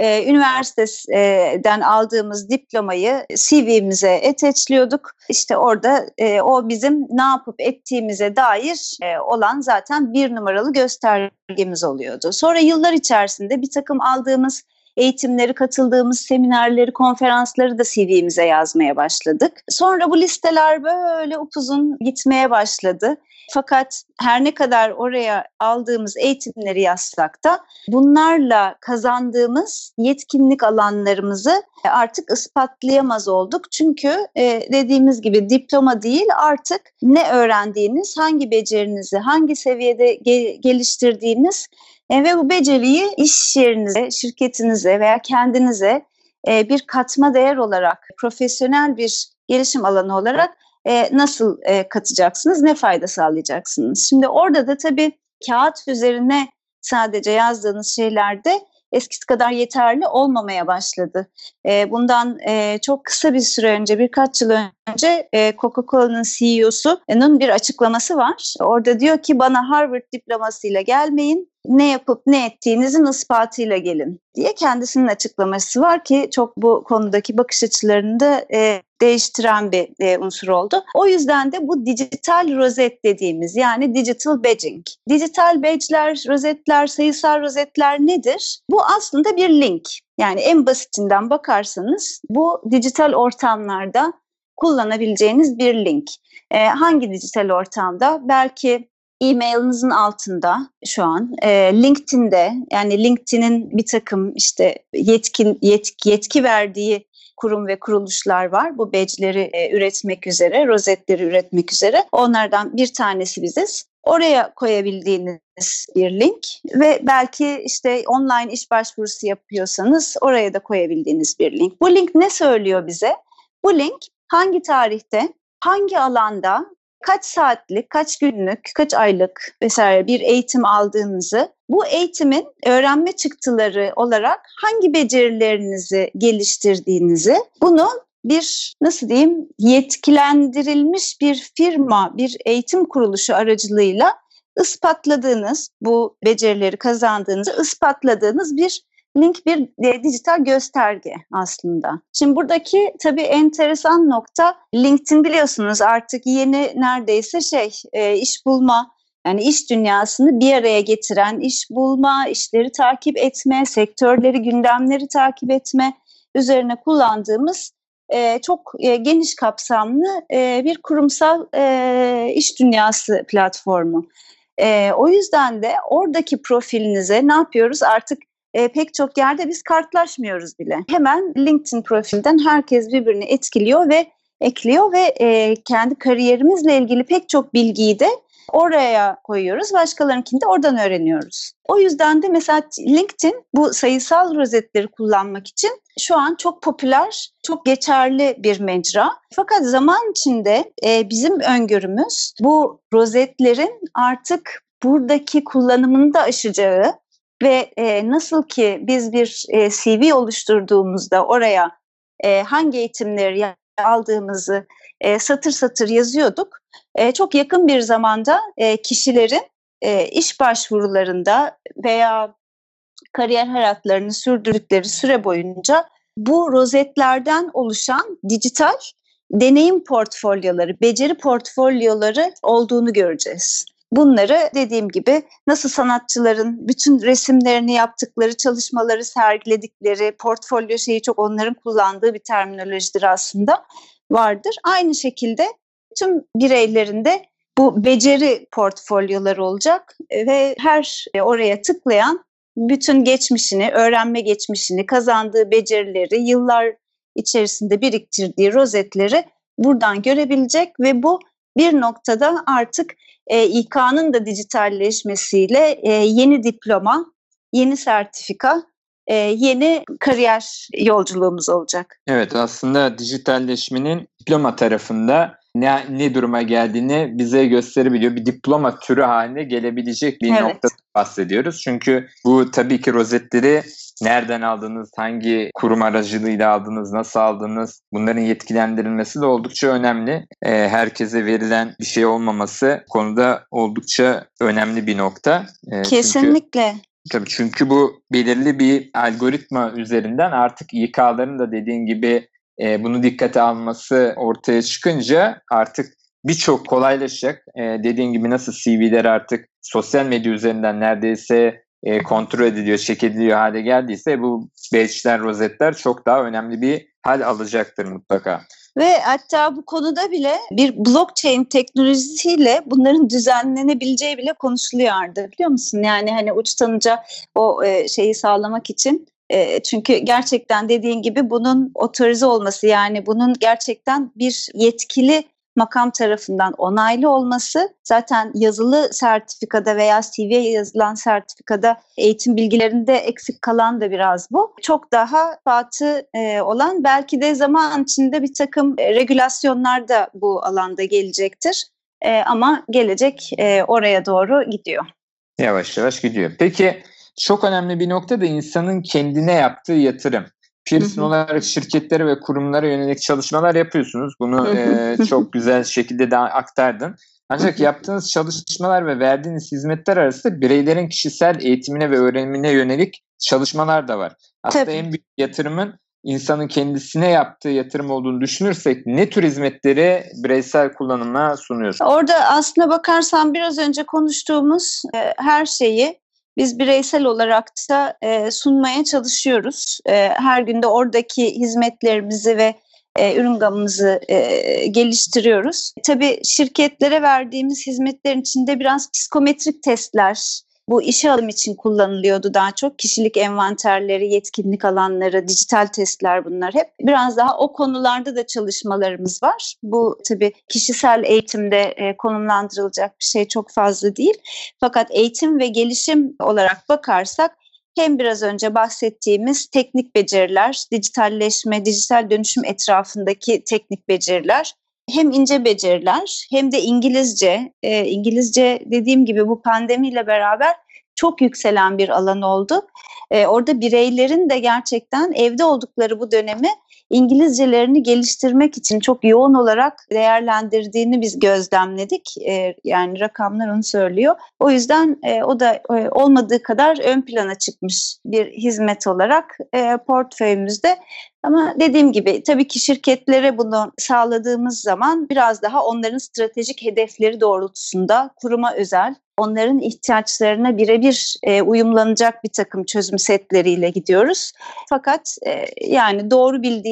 Üniversiteden aldığımız diplomayı CV'mize eteçliyorduk. İşte orada o bizim ne yapıp ettiğimize dair olan zaten bir numaralı göstergemiz oluyordu. Sonra yıllar içerisinde bir takım aldığımız eğitimleri, katıldığımız seminerleri, konferansları da CV'mize yazmaya başladık. Sonra bu listeler böyle upuzun gitmeye başladı. Fakat her ne kadar oraya aldığımız eğitimleri yazsak da bunlarla kazandığımız yetkinlik alanlarımızı artık ispatlayamaz olduk. Çünkü dediğimiz gibi diploma değil artık ne öğrendiğiniz, hangi becerinizi, hangi seviyede geliştirdiğiniz e, ve bu beceriyi iş yerinize, şirketinize veya kendinize e, bir katma değer olarak, profesyonel bir gelişim alanı olarak e, nasıl katacaksınız, ne fayda sağlayacaksınız? Şimdi orada da tabii kağıt üzerine sadece yazdığınız şeylerde eskisi kadar yeterli olmamaya başladı. Bundan çok kısa bir süre önce, birkaç yıl önce Coca-Cola'nın CEO'sunun bir açıklaması var. Orada diyor ki bana Harvard diplomasıyla gelmeyin, ne yapıp ne ettiğinizin ispatıyla gelin diye kendisinin açıklaması var ki çok bu konudaki bakış açılarını da e, değiştiren bir e, unsur oldu. O yüzden de bu dijital rozet dediğimiz yani digital badging. Dijital badge'ler, rozetler, sayısal rozetler nedir? Bu aslında bir link. Yani en basitinden bakarsanız bu dijital ortamlarda kullanabileceğiniz bir link. E, hangi dijital ortamda? Belki e-mailinizin altında şu an e, LinkedIn'de yani LinkedIn'in bir takım işte yetkin yetki, yetki verdiği kurum ve kuruluşlar var. Bu badge'leri e, üretmek üzere, rozetleri üretmek üzere. Onlardan bir tanesi biziz. Oraya koyabildiğiniz bir link ve belki işte online iş başvurusu yapıyorsanız oraya da koyabildiğiniz bir link. Bu link ne söylüyor bize? Bu link hangi tarihte, hangi alanda kaç saatlik, kaç günlük, kaç aylık vesaire bir eğitim aldığınızı, bu eğitimin öğrenme çıktıları olarak hangi becerilerinizi geliştirdiğinizi, bunu bir nasıl diyeyim yetkilendirilmiş bir firma, bir eğitim kuruluşu aracılığıyla ispatladığınız, bu becerileri kazandığınızı ispatladığınız bir link bir e, dijital gösterge aslında. Şimdi buradaki tabii enteresan nokta LinkedIn biliyorsunuz artık yeni neredeyse şey e, iş bulma yani iş dünyasını bir araya getiren iş bulma, işleri takip etme, sektörleri, gündemleri takip etme üzerine kullandığımız e, çok geniş kapsamlı bir kurumsal iş dünyası platformu. O yüzden de oradaki profilinize ne yapıyoruz? Artık e, pek çok yerde biz kartlaşmıyoruz bile. Hemen LinkedIn profilden herkes birbirini etkiliyor ve ekliyor ve e, kendi kariyerimizle ilgili pek çok bilgiyi de oraya koyuyoruz. Başkalarınkini de oradan öğreniyoruz. O yüzden de mesela LinkedIn bu sayısal rozetleri kullanmak için şu an çok popüler, çok geçerli bir mecra. Fakat zaman içinde e, bizim öngörümüz bu rozetlerin artık buradaki kullanımını da aşacağı ve e, nasıl ki biz bir e, CV oluşturduğumuzda oraya e, hangi eğitimleri aldığımızı e, satır satır yazıyorduk. E, çok yakın bir zamanda e, kişilerin e, iş başvurularında veya kariyer hayatlarını sürdürdükleri süre boyunca bu rozetlerden oluşan dijital deneyim portfolyoları, beceri portfolyoları olduğunu göreceğiz. Bunları dediğim gibi nasıl sanatçıların bütün resimlerini yaptıkları, çalışmaları sergiledikleri, portfolyo şeyi çok onların kullandığı bir terminolojidir aslında vardır. Aynı şekilde tüm bireylerinde bu beceri portfolyoları olacak ve her oraya tıklayan bütün geçmişini, öğrenme geçmişini, kazandığı becerileri, yıllar içerisinde biriktirdiği rozetleri buradan görebilecek ve bu bir noktada artık e, İK'nın da dijitalleşmesiyle e, yeni diploma, yeni sertifika, e, yeni kariyer yolculuğumuz olacak. Evet aslında dijitalleşmenin diploma tarafında ne, ne duruma geldiğini bize gösterebiliyor. Bir diploma türü haline gelebilecek bir evet. nokta bahsediyoruz. Çünkü bu tabii ki rozetleri nereden aldınız, hangi kurum aracılığıyla aldınız, nasıl aldınız bunların yetkilendirilmesi de oldukça önemli. E, herkese verilen bir şey olmaması konuda oldukça önemli bir nokta. E, Kesinlikle. Çünkü, tabii çünkü bu belirli bir algoritma üzerinden artık İK'ların da dediğin gibi e, bunu dikkate alması ortaya çıkınca artık birçok kolaylaşacak. E, dediğin gibi nasıl CV'ler artık sosyal medya üzerinden neredeyse e, kontrol ediliyor, check ediliyor hale geldiyse bu badge'ler, rozetler çok daha önemli bir hal alacaktır mutlaka. Ve hatta bu konuda bile bir blockchain teknolojisiyle bunların düzenlenebileceği bile konuşuluyor Arda biliyor musun? Yani hani uçtanıca o e, şeyi sağlamak için e, çünkü gerçekten dediğin gibi bunun otorize olması yani bunun gerçekten bir yetkili makam tarafından onaylı olması zaten yazılı sertifikada veya CV'ye yazılan sertifikada eğitim bilgilerinde eksik kalan da biraz bu. Çok daha fatı e, olan belki de zaman içinde bir takım e, regülasyonlar da bu alanda gelecektir. E, ama gelecek e, oraya doğru gidiyor. Yavaş yavaş gidiyor. Peki çok önemli bir nokta da insanın kendine yaptığı yatırım. Pearson olarak şirketlere ve kurumlara yönelik çalışmalar yapıyorsunuz. Bunu e, çok güzel şekilde de aktardın. Ancak yaptığınız çalışmalar ve verdiğiniz hizmetler arasında bireylerin kişisel eğitimine ve öğrenimine yönelik çalışmalar da var. Aslında Tabii. en büyük yatırımın insanın kendisine yaptığı yatırım olduğunu düşünürsek ne tür hizmetleri bireysel kullanıma sunuyorsunuz? Orada aslına bakarsan biraz önce konuştuğumuz e, her şeyi biz bireysel olarak da e, sunmaya çalışıyoruz. E, her günde oradaki hizmetlerimizi ve e, ürün gamımızı e, geliştiriyoruz. Tabii şirketlere verdiğimiz hizmetlerin içinde biraz psikometrik testler, bu işe alım için kullanılıyordu daha çok. Kişilik envanterleri, yetkinlik alanları, dijital testler bunlar hep. Biraz daha o konularda da çalışmalarımız var. Bu tabii kişisel eğitimde e, konumlandırılacak bir şey çok fazla değil. Fakat eğitim ve gelişim olarak bakarsak hem biraz önce bahsettiğimiz teknik beceriler, dijitalleşme, dijital dönüşüm etrafındaki teknik beceriler, hem ince beceriler hem de İngilizce. E, İngilizce dediğim gibi bu pandemiyle beraber çok yükselen bir alan oldu. E, orada bireylerin de gerçekten evde oldukları bu dönemi İngilizcelerini geliştirmek için çok yoğun olarak değerlendirdiğini biz gözlemledik. E, yani rakamlar onu söylüyor. O yüzden e, o da e, olmadığı kadar ön plana çıkmış bir hizmet olarak e, portföyümüzde ama dediğim gibi tabii ki şirketlere bunu sağladığımız zaman biraz daha onların stratejik hedefleri doğrultusunda kuruma özel, onların ihtiyaçlarına birebir uyumlanacak bir takım çözüm setleriyle gidiyoruz. Fakat yani doğru bildiğimiz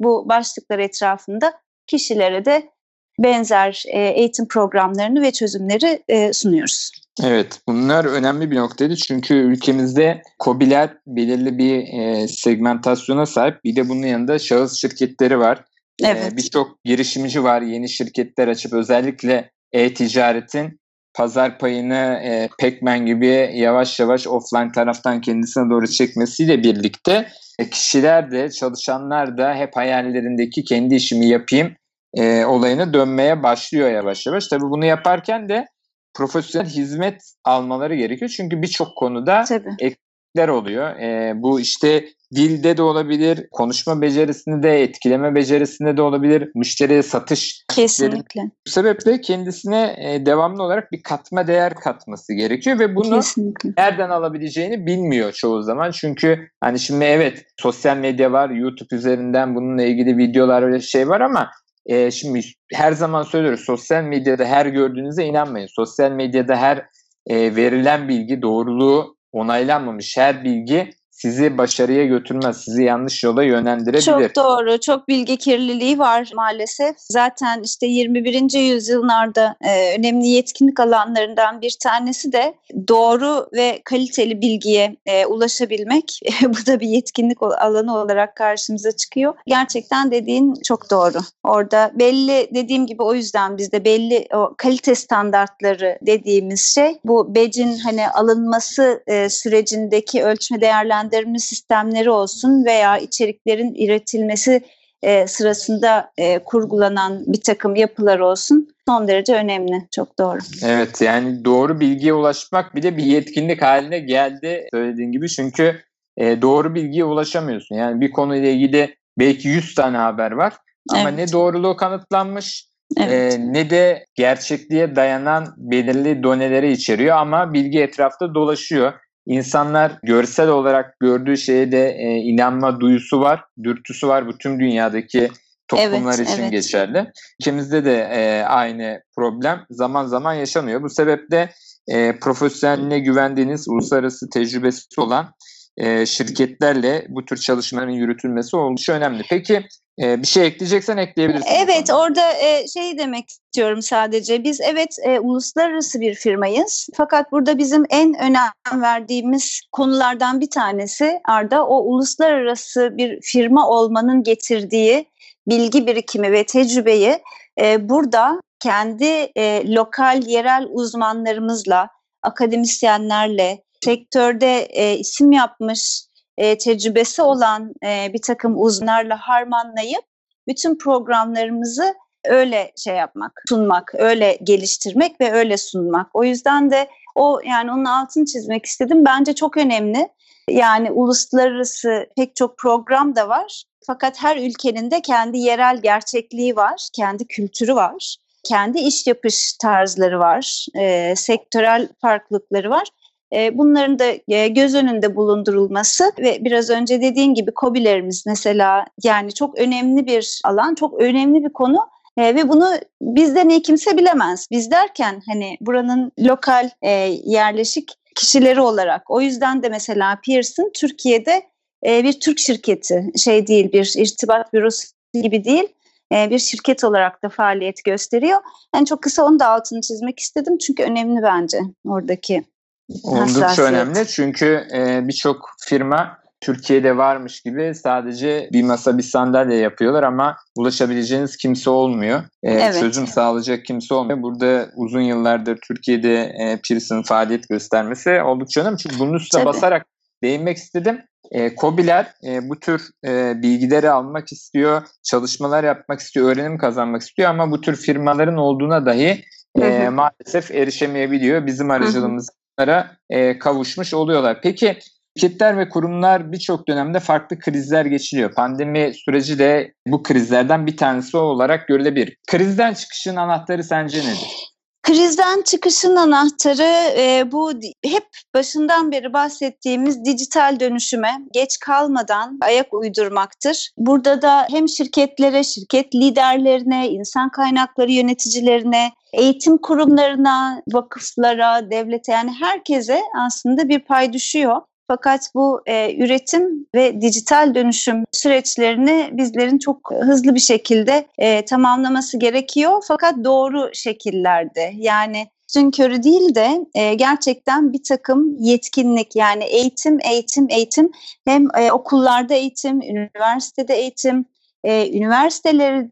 bu başlıklar etrafında kişilere de benzer e, eğitim programlarını ve çözümleri e, sunuyoruz. Evet bunlar önemli bir noktaydı çünkü ülkemizde COBİ'ler belirli bir e, segmentasyona sahip bir de bunun yanında şahıs şirketleri var. Evet. Birçok girişimci var yeni şirketler açıp özellikle e-ticaretin pazar payını e, Pacman gibi yavaş yavaş offline taraftan kendisine doğru çekmesiyle birlikte e, kişiler de çalışanlar da hep hayallerindeki kendi işimi yapayım e, olayına dönmeye başlıyor yavaş yavaş. Tabii bunu yaparken de profesyonel hizmet almaları gerekiyor. Çünkü birçok konuda Tabii. eksikler oluyor. E, bu işte dilde de olabilir, konuşma becerisinde de, etkileme becerisinde de olabilir, müşteriye satış. Kesinlikle. Bu sebeple kendisine e, devamlı olarak bir katma değer katması gerekiyor ve bunu Kesinlikle. nereden alabileceğini bilmiyor çoğu zaman. Çünkü hani şimdi evet sosyal medya var, YouTube üzerinden bununla ilgili videolar öyle şey var ama e, şimdi her zaman söylüyoruz sosyal medyada her gördüğünüze inanmayın. Sosyal medyada her e, verilen bilgi doğruluğu onaylanmamış her bilgi sizi başarıya götürmez, sizi yanlış yola yönlendirebilir. Çok doğru, çok bilgi kirliliği var maalesef. Zaten işte 21. yüzyıllarda e, önemli yetkinlik alanlarından bir tanesi de doğru ve kaliteli bilgiye e, ulaşabilmek. Bu da bir yetkinlik alanı olarak karşımıza çıkıyor. Gerçekten dediğin çok doğru. Orada belli dediğim gibi o yüzden bizde belli o kalite standartları dediğimiz şey bu becin hani alınması e, sürecindeki ölçme değerlendirme değerlendirme sistemleri olsun veya içeriklerin üretilmesi e, sırasında e, kurgulanan bir takım yapılar olsun son derece önemli. Çok doğru. Evet yani doğru bilgiye ulaşmak bir de bir yetkinlik haline geldi söylediğin gibi. Çünkü e, doğru bilgiye ulaşamıyorsun. Yani bir konuyla ilgili belki 100 tane haber var ama evet. ne doğruluğu kanıtlanmış Evet. E, ne de gerçekliğe dayanan belirli doneleri içeriyor ama bilgi etrafta dolaşıyor. İnsanlar görsel olarak gördüğü şeye de e, inanma duyusu var, dürtüsü var. Bu tüm dünyadaki toplumlar evet, için evet. geçerli. Ülkemizde de e, aynı problem zaman zaman yaşanıyor. Bu sebeple e, profesyoneline güvendiğiniz, uluslararası tecrübesi olan e, şirketlerle bu tür çalışmaların yürütülmesi oldukça önemli. Peki e, bir şey ekleyeceksen ekleyebilirsin. Evet orada e, şey demek istiyorum sadece. Biz evet e, uluslararası bir firmayız. Fakat burada bizim en önem verdiğimiz konulardan bir tanesi Arda o uluslararası bir firma olmanın getirdiği bilgi birikimi ve tecrübeyi e, burada kendi e, lokal yerel uzmanlarımızla, akademisyenlerle, sektörde e, isim yapmış, e, tecrübesi olan e, bir takım uzmanlarla harmanlayıp bütün programlarımızı öyle şey yapmak, sunmak, öyle geliştirmek ve öyle sunmak. O yüzden de o yani onun altını çizmek istedim. Bence çok önemli. Yani uluslararası pek çok program da var. Fakat her ülkenin de kendi yerel gerçekliği var, kendi kültürü var, kendi iş yapış tarzları var, e, sektörel farklılıkları var. E, bunların da e, göz önünde bulundurulması ve biraz önce dediğin gibi COBİ'lerimiz mesela yani çok önemli bir alan, çok önemli bir konu. E, ve bunu bizden iyi kimse bilemez. Biz derken hani buranın lokal e, yerleşik kişileri olarak. O yüzden de mesela Pearson Türkiye'de e, bir Türk şirketi şey değil bir irtibat bürosu gibi değil bir şirket olarak da faaliyet gösteriyor. Yani çok kısa onu da altını çizmek istedim çünkü önemli bence oradaki Oldukça önemli çünkü e, birçok firma Türkiye'de varmış gibi sadece bir masa bir sandalye yapıyorlar ama ulaşabileceğiniz kimse olmuyor. E, evet. Çözüm sağlayacak kimse olmuyor. Burada uzun yıllardır Türkiye'de e, Pearson faaliyet göstermesi oldukça önemli. Çünkü bunun üstüne Tabii. basarak değinmek istedim. E, COBİ'ler e, bu tür e, bilgileri almak istiyor, çalışmalar yapmak istiyor, öğrenim kazanmak istiyor ama bu tür firmaların olduğuna dahi e, maalesef erişemeyebiliyor. Bizim aracılığımız e, kavuşmuş oluyorlar. Peki şirketler ve kurumlar birçok dönemde farklı krizler geçiriyor. Pandemi süreci de bu krizlerden bir tanesi olarak görülebilir. Krizden çıkışın anahtarı sence nedir? Krizden çıkışın anahtarı e, bu hep başından beri bahsettiğimiz dijital dönüşüme geç kalmadan ayak uydurmaktır. Burada da hem şirketlere, şirket liderlerine, insan kaynakları yöneticilerine, eğitim kurumlarına, vakıflara, devlete yani herkese aslında bir pay düşüyor. Fakat bu e, üretim ve dijital dönüşüm süreçlerini bizlerin çok hızlı bir şekilde e, tamamlaması gerekiyor. Fakat doğru şekillerde yani üstün körü değil de e, gerçekten bir takım yetkinlik yani eğitim, eğitim, eğitim hem e, okullarda eğitim, üniversitede eğitim, e, üniversiteler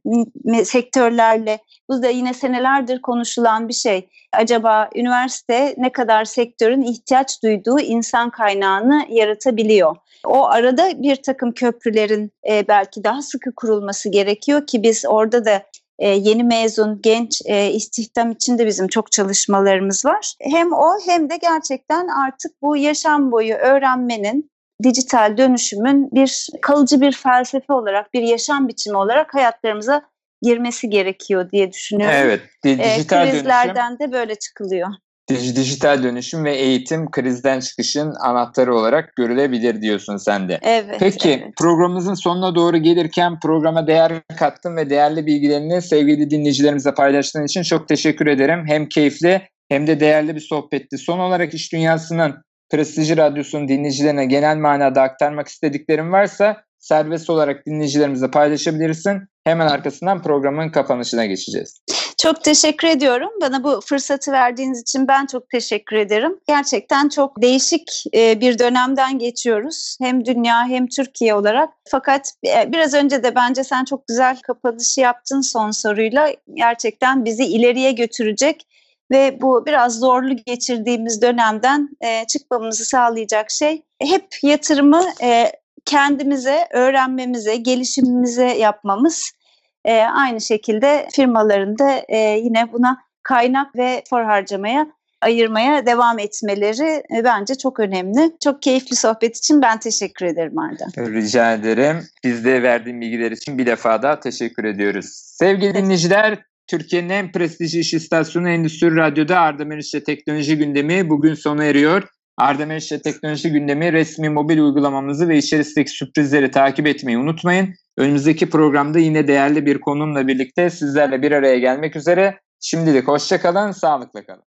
sektörlerle bu da yine senelerdir konuşulan bir şey. Acaba üniversite ne kadar sektörün ihtiyaç duyduğu insan kaynağını yaratabiliyor? O arada bir takım köprülerin e, belki daha sıkı kurulması gerekiyor ki biz orada da e, yeni mezun genç e, istihdam için de bizim çok çalışmalarımız var. Hem o hem de gerçekten artık bu yaşam boyu öğrenmenin dijital dönüşümün bir kalıcı bir felsefe olarak, bir yaşam biçimi olarak hayatlarımıza girmesi gerekiyor diye düşünüyorum. Evet, dijital e, krizlerden dönüşüm, de böyle çıkılıyor. dijital dönüşüm ve eğitim krizden çıkışın anahtarı olarak görülebilir diyorsun sen de. Evet. Peki evet. programımızın sonuna doğru gelirken programa değer kattın ve değerli bilgilerini sevgili dinleyicilerimize paylaştığın için çok teşekkür ederim. Hem keyifli hem de değerli bir sohbetti. Son olarak iş dünyasının prestijli radyosunun dinleyicilerine genel manada aktarmak istediklerim varsa serbest olarak dinleyicilerimize paylaşabilirsin. Hemen arkasından programın kapanışına geçeceğiz. Çok teşekkür ediyorum. Bana bu fırsatı verdiğiniz için ben çok teşekkür ederim. Gerçekten çok değişik e, bir dönemden geçiyoruz. Hem dünya hem Türkiye olarak. Fakat e, biraz önce de bence sen çok güzel kapanışı yaptın son soruyla. Gerçekten bizi ileriye götürecek ve bu biraz zorlu geçirdiğimiz dönemden e, çıkmamızı sağlayacak şey hep yatırımı kendimize, öğrenmemize, gelişimimize yapmamız. E, aynı şekilde firmaların da e, yine buna kaynak ve for harcamaya ayırmaya devam etmeleri e, bence çok önemli. Çok keyifli sohbet için ben teşekkür ederim Arda. Rica ederim. Biz de verdiğin bilgiler için bir defa daha teşekkür ediyoruz. Sevgili dinleyiciler, Türkiye'nin en prestijli iş istasyonu Endüstri Radyo'da Arda Meriç'le teknoloji gündemi bugün sona eriyor. Arda Meriç'le teknoloji gündemi resmi mobil uygulamamızı ve içerisindeki sürprizleri takip etmeyi unutmayın. Önümüzdeki programda yine değerli bir konumla birlikte sizlerle bir araya gelmek üzere. Şimdilik hoşçakalın, sağlıkla kalın.